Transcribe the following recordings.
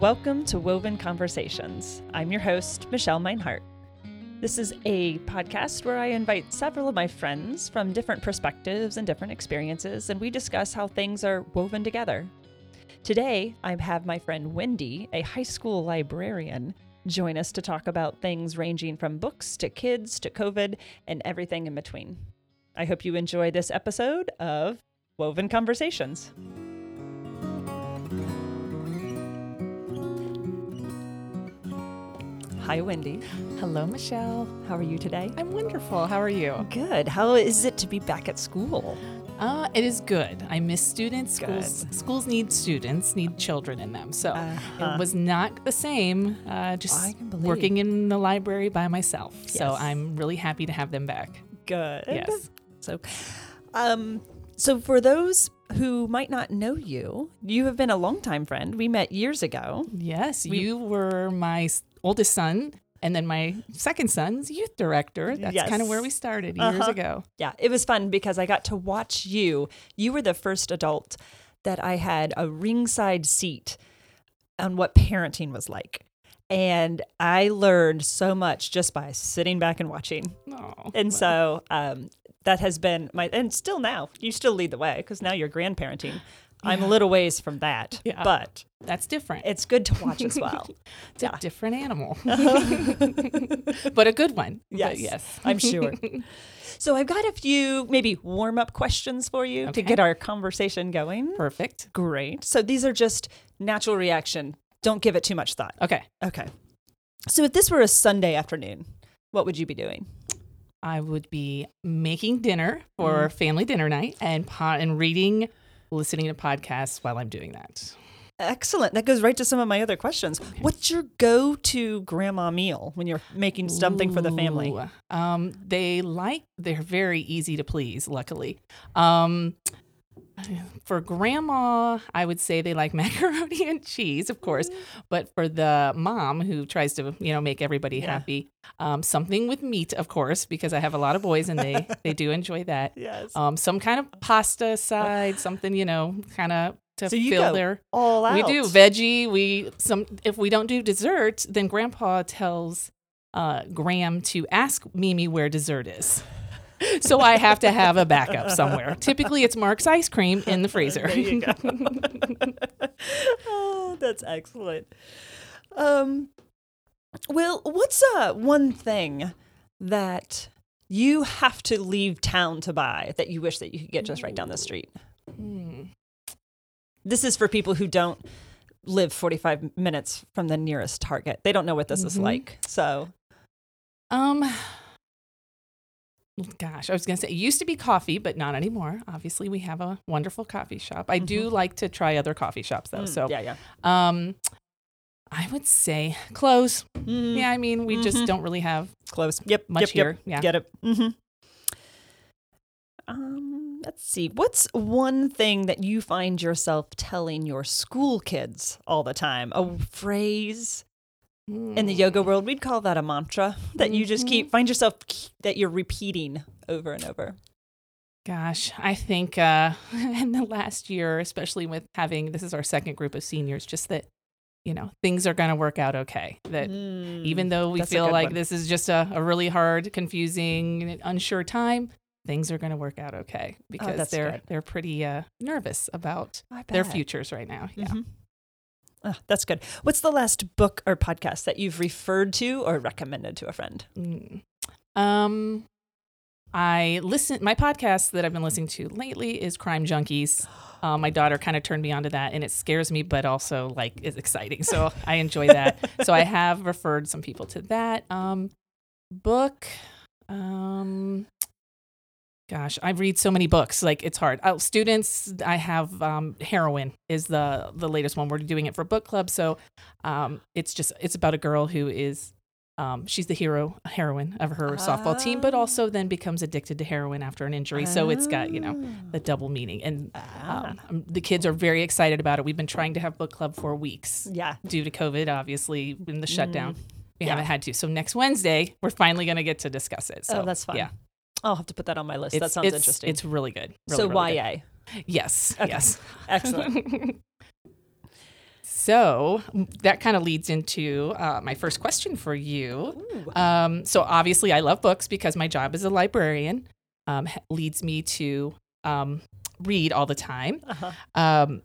Welcome to Woven Conversations. I'm your host, Michelle Meinhardt. This is a podcast where I invite several of my friends from different perspectives and different experiences, and we discuss how things are woven together. Today, I have my friend Wendy, a high school librarian, join us to talk about things ranging from books to kids to COVID and everything in between. I hope you enjoy this episode of Woven Conversations. Hi, Wendy. Hello, Michelle. How are you today? I'm wonderful. How are you? Good. How is it to be back at school? Uh, it is good. I miss students. Schools, schools need students, need children in them. So Uh-huh. it was not the same uh, just I can believe. working in the library by myself. So I'm really happy to have them back. Good. Yes. So, um, so for those who might not know you, you have been a longtime friend. We met years ago. Yes, We- you were my oldest son. And then my second son's youth director. That's kind of where we started years Uh-huh. ago. Yeah, it was fun because I got to watch you. You were the first adult that I had a ringside seat on what parenting was like. And I learned so much just by sitting back and watching. Oh, And so um, that has been my, and still now, you still lead the way because now you're grandparenting. I'm a little ways from that, Yeah. but that's different. it's good to watch as well. It's yeah. a different animal, but a good one. But Yes, yes. I'm sure. So I've got a few maybe warm up questions for you to get our conversation going. Perfect. Great. So these are just natural reaction. Don't give it too much thought. Okay. Okay. So if this were a Sunday afternoon, what would you be doing? I would be making dinner for mm. family dinner night and po- and reading, listening to podcasts while I'm doing that. Excellent. That goes right to some of my other questions. What's your go-to grandma meal when you're making something for the family? Um, they like they're very easy to please. Luckily, um, for grandma, I would say they like macaroni and cheese, of course. But for the mom who tries to you know make everybody Yeah. happy, um, something with meat, of course, because I have a lot of boys and they they do enjoy that. Yes. Um, some kind of pasta side, something you know, kind of to So you fill their All out. we do veggie. We some if we don't do dessert, then Grandpa tells uh, Graham to ask Mimi where dessert is. So I have to have a backup somewhere. Typically, it's Mark's ice cream in the freezer. There you go. oh, that's excellent. Um, well, what's uh, one thing that you have to leave town to buy that you wish that you could get just right down the street? Hmm. This is for people who don't live 45 minutes from the nearest Target. They don't know what this is Mhm. like. So, Um. Gosh, I was gonna say it used to be coffee, but not anymore. Obviously, we have a wonderful coffee shop. I do like to try other coffee shops though. mm, So, yeah, yeah. um, I would say clothes. Mm, Yeah, I mean, we Mhm. just don't really have Close. Yep. much yep, here. Yep. Yeah. Get it. Mm-hmm. Um, let's see. What's one thing that you find yourself telling your school kids all the time? A phrase in the yoga world, we'd call that a mantra that you just keep find yourself that you're repeating over and over. Gosh, I think uh, in the last year, especially with having this is our second group of seniors, just that you know things are going to work out okay. That even though we Mm, that's feel like one. this is just a, a really hard, confusing, unsure time, things are going to work out okay because Oh, they're good. they're pretty uh, nervous about their futures right now. Yeah. Ah, that's good. What's the last book or podcast that you've referred to or recommended to a friend? Mm. Um, I listen. My podcast that I've been listening to lately is Crime Junkies. Uh, my daughter kind of turned me onto that, and it scares me, but also like is exciting. So I enjoy that. so I have referred some people to that um, book. Um, gosh, I read so many books. Like it's hard. Oh, students, I have um, Heroine is the the latest one. We're doing it for book club, so um, it's just it's about a girl who is um, she's the hero heroine of her softball team, but also then becomes addicted to heroin after an injury. So it's got you know the double meaning, and Ah. um, um, the kids are very excited about it. We've been trying to have book club for weeks Yeah. due to COVID, obviously in the shutdown. We Yeah. haven't had to. So next Wednesday, we're finally going to get to discuss it. So oh, that's fun. Yeah, I'll have to put that on my list. that sounds it's, interesting. It's really good. Really, so really good. YA. Yes. Okay. Yes. Excellent. So that kind of leads into uh, my first question for you. Um, so obviously, I love books because my job as a librarian um, leads me to um, read all the time. Uh-huh. Um,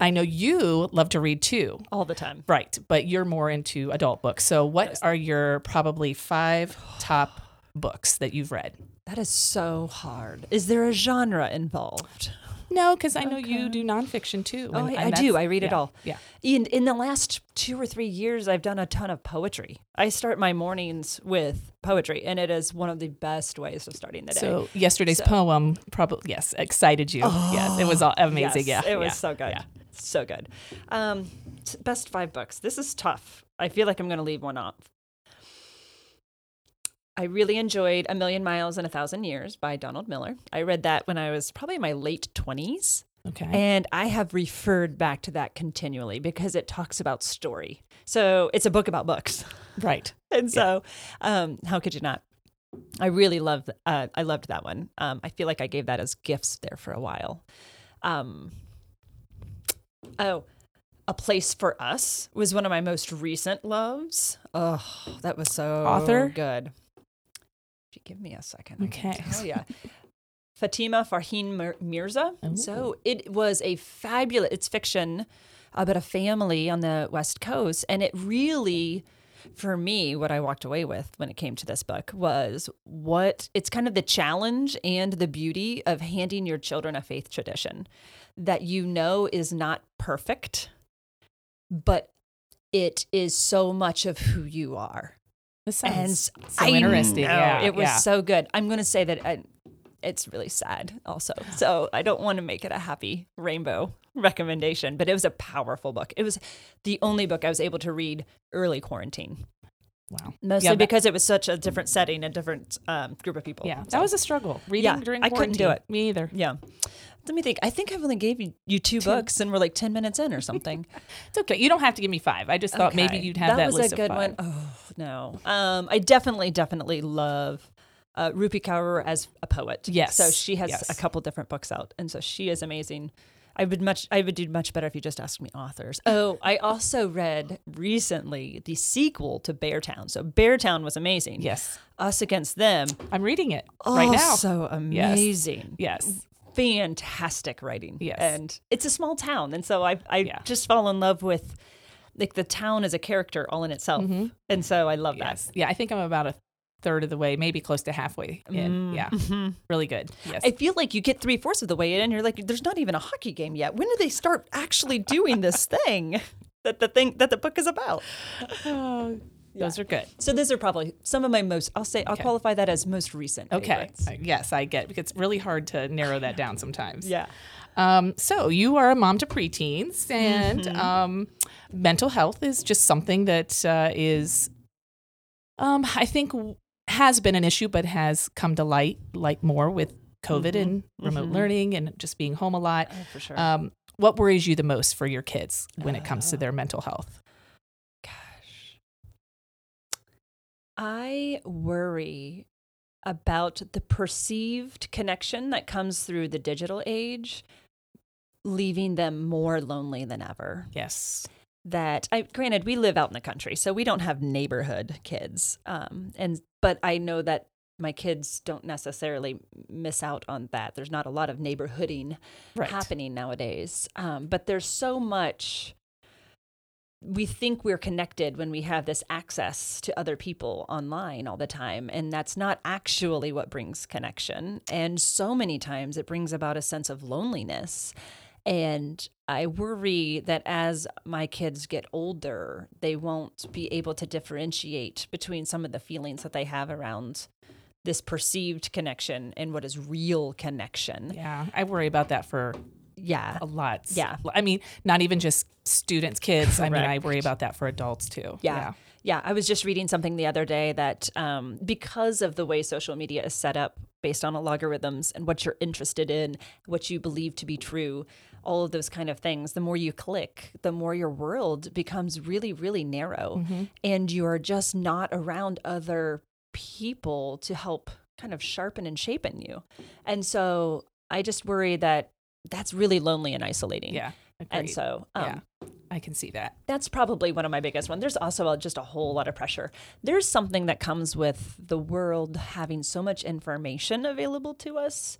I know you love to read too, All the time. right? But you're more into adult books. So, what are your probably five top books that you've read? That is so hard. Is there a genre involved? No, because I know you do nonfiction too. Oh, and- I, and I do. I read it all. Yeah. In in the last two or three years, I've done a ton of poetry. I start my mornings with poetry, and it is one of the best ways of starting the day. So yesterday's So- poem probably yes excited you. yes, it was all amazing. Yes, yeah, it was yeah, so good. yeah. So good. Um, best five books. This is tough. I feel like I'm going to leave one off. I really enjoyed A Million Miles in a Thousand Years by Donald Miller. I read that when I was probably in my late 20s. Okay. And I have referred back to that continually because it talks about story. So it's a book about books. right. And so, um, how could you not? I really loved. Uh, I loved that one. Um, I feel like I gave that as gifts there for a while. Um, oh, a place for us was one of my most recent loves. Oh, that was so Author? good. You give me a second, Okay. ya. Fatima Farheen Mirza. Ooh. So it was a fabulous. It's fiction about a family on the West Coast, and it really for me, what I walked away with when it came to this book was what it's kind of the challenge and the beauty of handing your children a faith tradition that you know is not perfect, but it is so much of who you are. This And sounds so I interesting. know, yeah, it was yeah. so good. I'm going to say that I, it's really sad also. So I don't want to make it a happy rainbow recommendation, but it was a powerful book. It was the only book I was able to read early quarantine, wow. mostly Yeah, that- because it was such a different setting, a different um, group of people. Yeah, So, that was a struggle. Reading Yeah, during I couldn't do it. Me either. yeah. Let me think. I think I've only gave you, you two, books and we're like 10 minutes in or something. It's okay. You don't have to give me five. I just thought maybe you'd have that, was list a good one. Oh no, um, I definitely, definitely love uh, Rupi Kaur as a poet. Yes. so she has Yes. a couple different books out, and so she is amazing. I would much, I would do much better if you just asked me authors. Oh, I also read recently the sequel to Beartown. So Beartown was amazing. Yes, Us Against Them, I'm reading it right now. so amazing. Yes. Fantastic writing. Yes. And it's a small town. And so I I Yeah. just fall in love with like the town as a character all in itself. And so I love Mm-hmm. Yes. Yeah, I think I'm about a third of the way, maybe close to halfway in. Yeah. Really good. Yes. I feel like you get three fourths of the way in and you're like, there's not even a hockey game yet. When do they start actually doing this thing that the thing that the book is about? Oh, Those are good. So those are probably some of my most I'll say I'll Okay. qualify that as most recent. Okay. Uh, Yes, I get because it's really hard to narrow that down sometimes. Yeah. Um, so you are a mom to preteens, and Mm-hmm. um, mental health is just something that uh, is, um, I think, has been an issue, but has come to light like more with COVID and remote learning and just being home a lot. Mm-hmm. Oh, for sure. Um, what worries you the most for your kids when it comes to their mental health? I worry about the perceived connection that comes through the digital age, leaving them more lonely than ever. Yes. That I granted we live out in the country, so we don't have neighborhood kids. Um, and but I know that my kids don't necessarily miss out on that. There's not a lot of neighborhooding Right. happening nowadays. Um, but there's so much. We think we're connected when we have this access to other people online all the time. And that's not actually what brings connection. And so many times it brings about a sense of loneliness. And I worry that as my kids get older, they won't be able to differentiate between some of the feelings that they have around this perceived connection and what is real connection. Yeah, I worry about that for Yeah. a lot. Yeah. I mean, not even just students, kids. I mean, I worry about that for adults too. Yeah. Yeah. I was just reading something the other day that um, because of the way social media is set up based on algorithms and what you're interested in, what you believe to be true, all of those kind of things, the more you click, the more your world becomes really, really narrow. And you're just not around other people to help kind of sharpen and shapen you. And so I just worry that that's really lonely and isolating. Yeah. And so, um, yeah. I I can see that. That's probably one of my biggest ones. There's also a, just a whole lot of pressure. There's something that comes with the world having so much information available to us.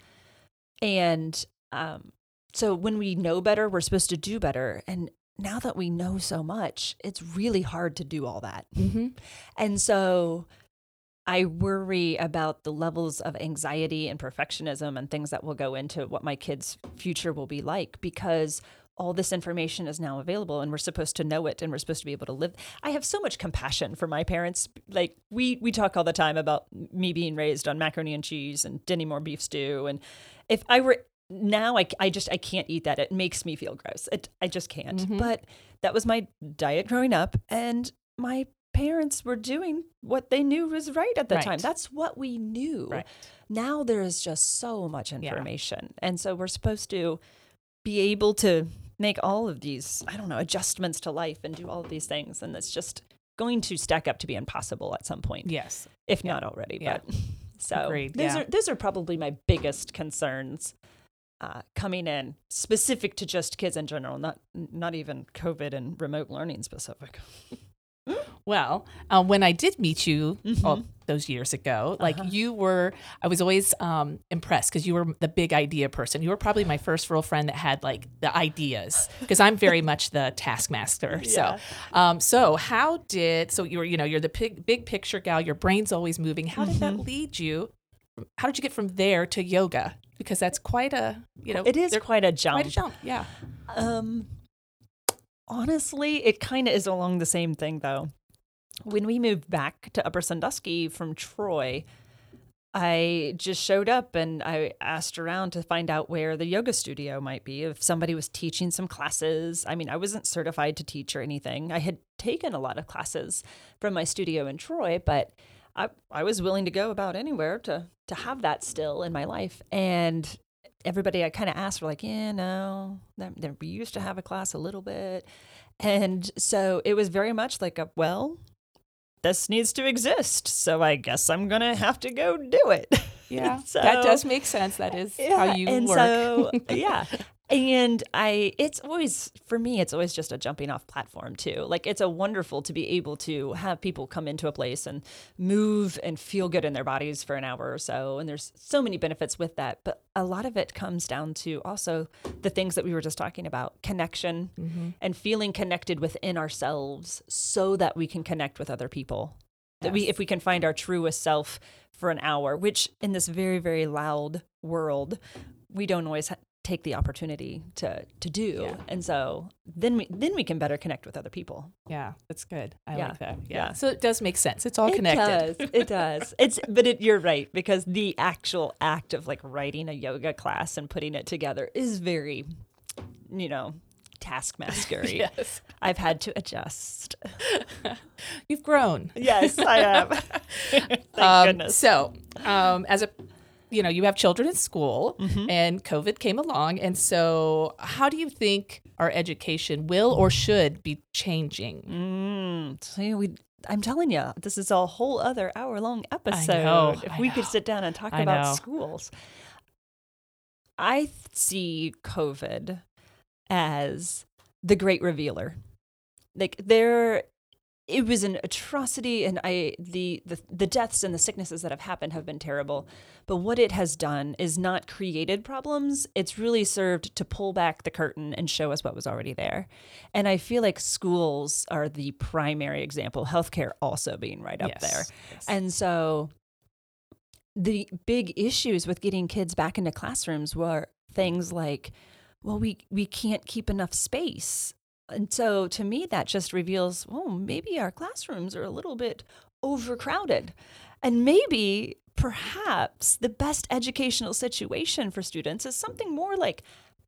And um, so when we know better, we're supposed to do better. And now that we know so much, it's really hard to do all that. Mm-hmm. And so I worry about the levels of anxiety and perfectionism and things that will go into what my kids' future will be like because all this information is now available and we're supposed to know it and we're supposed to be able to live. I have so much compassion for my parents. Like we we talk all the time about me being raised on macaroni and cheese and Dinty Moore beef stew. And if i were now I, I just i can't eat that. It makes me feel gross. It, i just can't. Mhm. but that was my diet growing up and my parents were doing what they knew was right at the time that's what we knew Right. now there is just so much Yeah. information and so we're supposed to be able to make all of these i don't know adjustments to life and do all of these things and it's just going to stack up to be impossible at some point Yes. if Yeah. not already Yeah. but so Agreed, those yeah. are those are probably my biggest concerns uh, coming in specific to just kids in general not not even covid and remote learning specific Well, uh, when I did meet you all Mhm. those years ago, like Uh-huh. you were, I was always um, impressed because you were the big idea person. You were probably my first real friend that had like the ideas because I'm very much the taskmaster. Yeah. So, um, so how did so you were you know you're the big big picture gal. Your brain's always moving. How did Mm-hmm. that lead you? How did you get from there to yoga? Because that's quite a you know it is quite a jump quite a jump. Yeah. Um, honestly, it kind of is along the same thing though. When we moved back to Upper Sandusky from Troy, I just showed up and I asked around to find out where the yoga studio might be, if somebody was teaching some classes. I mean, I wasn't certified to teach or anything. I had taken a lot of classes from my studio in Troy, but I, I was willing to go about anywhere to to have that still in my life. And everybody I kind of asked were like, yeah, no, we used to have a class a little bit. And so it was very much like a, well, this needs to exist. So I guess I'm going to have to go do it. Yeah. So- that does make sense. That is how you and work. So, yeah. And I, it's always, for me, it's always just a jumping off platform too. Like it's a wonderful to be able to have people come into a place and move and feel good in their bodies for an hour or so. And there's so many benefits with that. But a lot of it comes down to also the things that we were just talking about connection Mm-hmm. and feeling connected within ourselves so that we can connect with other people. That we, if we can find our truest self for an hour, which in this very, very loud world, we don't always take the opportunity to to do. Yeah. And so then we then we can better connect with other people. Yeah, that's good. I Yeah, like that. Yeah. yeah. So it does make sense. It's all connected. It connected. does. It does. It's but it, you're right because the actual act of like writing a yoga class and putting it together is very, you know, taskmastery. yes. I've had to adjust. You've grown. Yes, I have. Thank Um, goodness. So, um, as a you know, you have children in school Mm-hmm. and COVID came along. And so, how do you think our education will or should be changing? Mm, see, we. I'm telling you, this is a whole other hour long episode. know, if I we could sit down and talk I about know. schools, I see COVID as the great revealer. Like there, it was an atrocity, and I the the the deaths and the sicknesses that have happened have been terrible. But what it has done is not created problems. It's really served to pull back the curtain and show us what was already there. And I feel like schools are the primary example. Healthcare also being right up Yes, there. yes. And so the big issues with getting kids back into classrooms were things like, well, we, we can't keep enough space. And so to me, that just reveals, well, maybe our classrooms are a little bit overcrowded. And maybe, perhaps, the best educational situation for students is something more like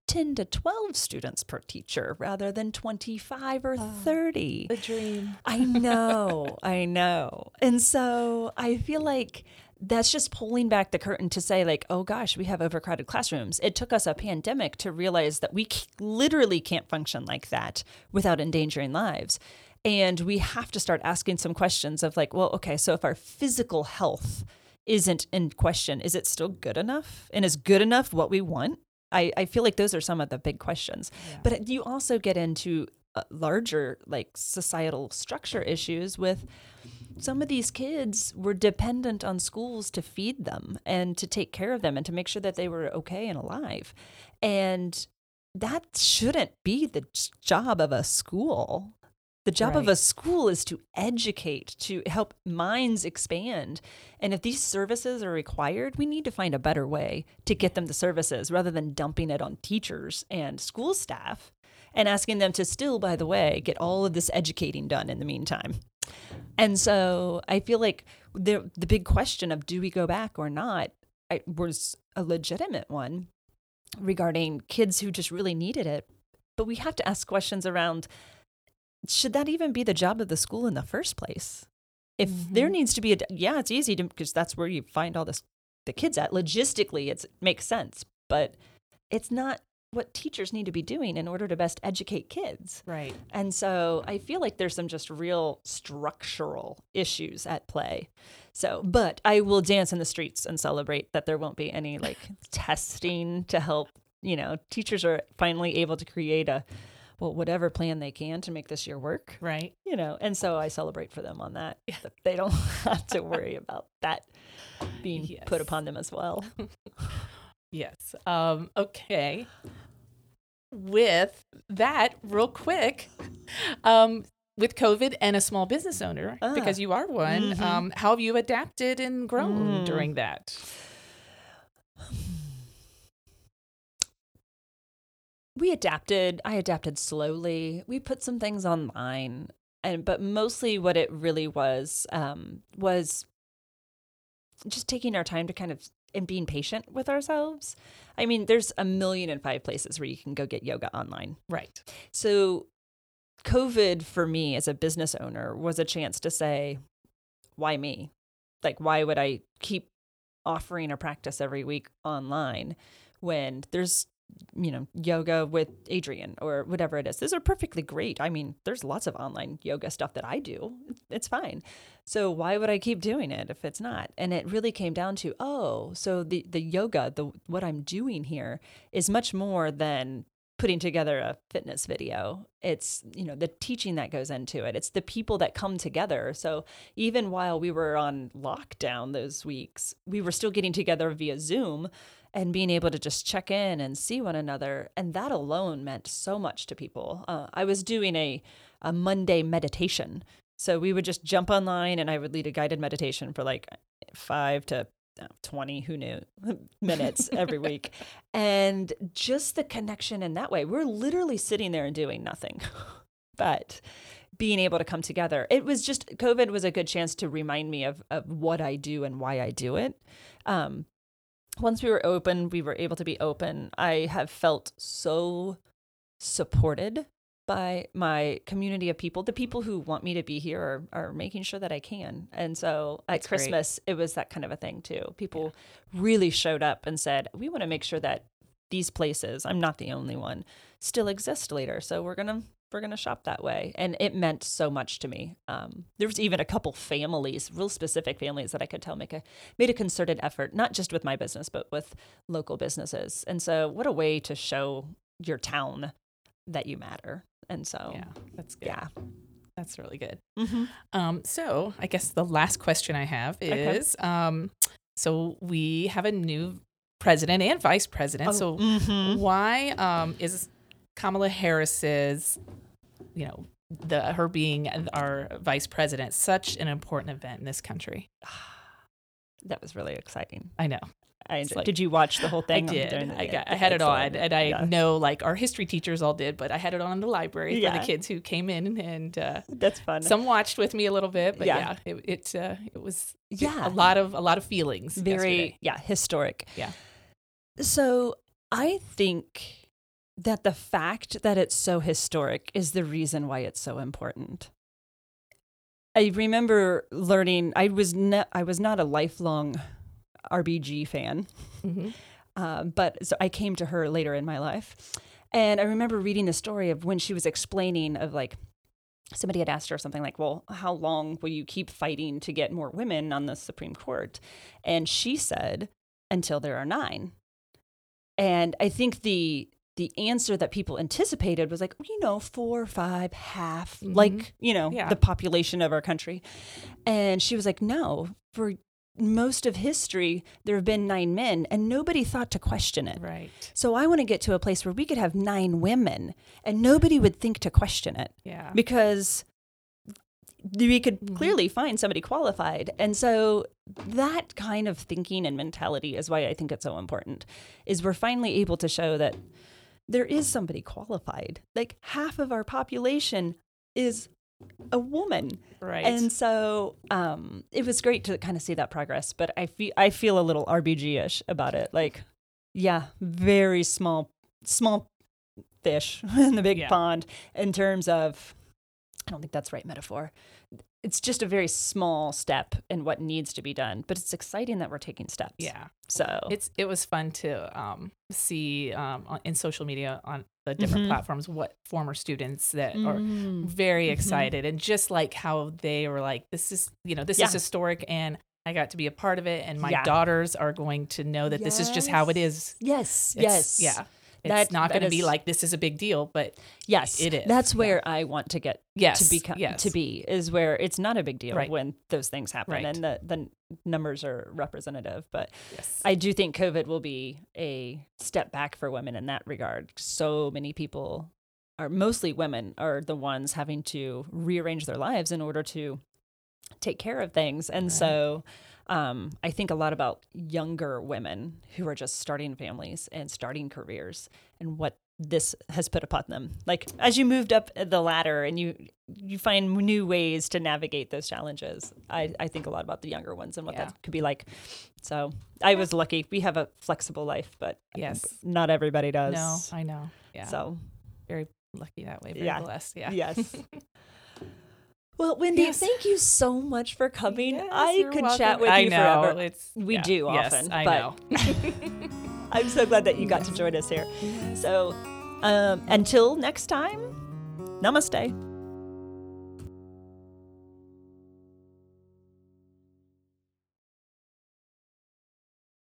10 to 12 students per teacher rather than 25 or ah, 30. the dream. I know, I know. And so I feel like that's just pulling back the curtain to say, like, oh gosh, we have overcrowded classrooms. It took us a pandemic to realize that we c- literally can't function like that without endangering lives. And we have to start asking some questions of, like, well, okay, so if our physical health isn't in question, is it still good enough? And is good enough what we want? I, I feel like those are some of the big questions. Yeah. But you also get into uh, larger like societal structure issues with some of these kids were dependent on schools to feed them and to take care of them and to make sure that they were okay and alive. And that shouldn't be the job of a school. The job right. of a school is to educate, to help minds expand. And if these services are required, we need to find a better way to get them the services rather than dumping it on teachers and school staff and asking them to still, by the way, get all of this educating done in the meantime. And so I feel like the the big question of do we go back or not I, was a legitimate one regarding kids who just really needed it. But we have to ask questions around should that even be the job of the school in the first place? If mm-hmm. there needs to be a yeah, it's easy to because that's where you find all this the kids at. Logistically, it makes sense, but it's not what teachers need to be doing in order to best educate kids. Right. And so I feel like there's some just real structural issues at play. So, but I will dance in the streets and celebrate that there won't be any like testing to help, you know, teachers are finally able to create a well, whatever plan they can to make this year work. Right. You know, and so I celebrate for them on that. Yeah. They don't have to worry about that being yes. put upon them as well. Yes. Um, okay. With that, real quick, um, with COVID and a small business owner, ah. because you are one, mm-hmm. um, how have you adapted and grown mm. during that? We adapted. I adapted slowly. We put some things online, and but mostly what it really was um, was just taking our time to kind of and being patient with ourselves. I mean, there's a million and five places where you can go get yoga online. Right. So, COVID for me as a business owner was a chance to say, why me? Like, why would I keep offering a practice every week online when there's you know, yoga with Adriene or whatever it is. Those are perfectly great. I mean, there's lots of online yoga stuff that I do. It's fine. So why would I keep doing it if it's not? And it really came down to, oh, so the the yoga, the what I'm doing here is much more than putting together a fitness video. It's, you know, the teaching that goes into it. It's the people that come together. So even while we were on lockdown those weeks, we were still getting together via Zoom and being able to just check in and see one another. And that alone meant so much to people. Uh, I was doing a, a Monday meditation. So we would just jump online and I would lead a guided meditation for like five to uh, 20 who knew minutes every week and just the connection in that way we're literally sitting there and doing nothing but being able to come together it was just covid was a good chance to remind me of, of what i do and why i do it um, once we were open, we were able to be open. I have felt so supported by my community of people. The people who want me to be here are, are making sure that I can. And so at Christmas, great. it was that kind of a thing too. People yeah. really showed up and said, we want to make sure that these places, I'm not the only one, still exist later. So we're going to we're going to shop that way. And it meant so much to me. Um, there was even a couple families, real specific families that I could tell make a made a concerted effort, not just with my business, but with local businesses. And so what a way to show your town that you matter. And so yeah, that's good. Yeah. That's really good. Mm-hmm. Um, so I guess the last question I have is, okay. um, so we have a new president and vice president. Oh, so mm-hmm. why um, is Kamala Harris's, you know, the her being our vice president, such an important event in this country. That was really exciting. I know. I enjoyed. Like, did you watch the whole thing? I did. The, I, got, I had it on, and I yeah. know like our history teachers all did, but I had it on in the library yeah. for the kids who came in, and uh, that's fun. Some watched with me a little bit, but yeah, yeah it it, uh, it was yeah a lot of a lot of feelings. Very yesterday. yeah historic. Yeah. So I think that the fact that it's so historic is the reason why it's so important. I remember learning. I was not. I was not a lifelong RBG fan, mm-hmm. um, but so I came to her later in my life, and I remember reading the story of when she was explaining of like somebody had asked her something like, "Well, how long will you keep fighting to get more women on the Supreme Court?" And she said, "Until there are nine. And I think the the answer that people anticipated was like, you know, four, five, half, like, you know, Yeah. the population of our country. And she was like, no, for most of history, there have been nine men and nobody thought to question it. Right. So I want to get to a place where we could have nine women and nobody would think to question it Yeah. because we could Mhm. clearly find somebody qualified. And so that kind of thinking and mentality is why I think it's so important is we're finally able to show that there is somebody qualified. Like half of our population is a woman. Right. And so um, it was great to kind of see that progress, but I feel I feel a little RBG-ish about it. Like, yeah, very small, small fish in the big Yeah. pond in terms of. I don't think that's right metaphor. It's just a very small step in what needs to be done, but it's exciting that we're taking steps. yeah. So It's it was fun to um, see um, in social media on the different Mhm. platforms what former students that are Mm. very Mhm. excited and just like how they were like this is you know this Yeah. is historic and I got to be a part of it and my Yeah. daughters are going to know that this is just how it is. yes, It's- yes, Yeah. It's That- not going to be like this is a big deal, but yes. It is, That's yeah. where I want to get yes, to become yes. to be is where it's not a big deal Right. when those things happen Right. and the, the numbers are representative but Yes. i do think covid will be a step back for women in that regard so many people are mostly women are the ones having to rearrange their lives in order to take care of things and Right. so um, i think a lot about younger women who are just starting families and starting careers and what this has put upon them like as you moved up the ladder and you you find new ways to navigate those challenges i, I think a lot about the younger ones and what Yeah. that could be like so i was lucky we have a flexible life but Yes. not everybody does No, I know. Yeah. so very lucky that way. Very Yeah. blessed. Yeah. yes well wendy Yes. thank you so much for coming Yes, i you're could welcome. chat with I you know, forever It's, We yeah. do Yes, often, I but- know. i'm so glad that you got to join us here so um, until next time namaste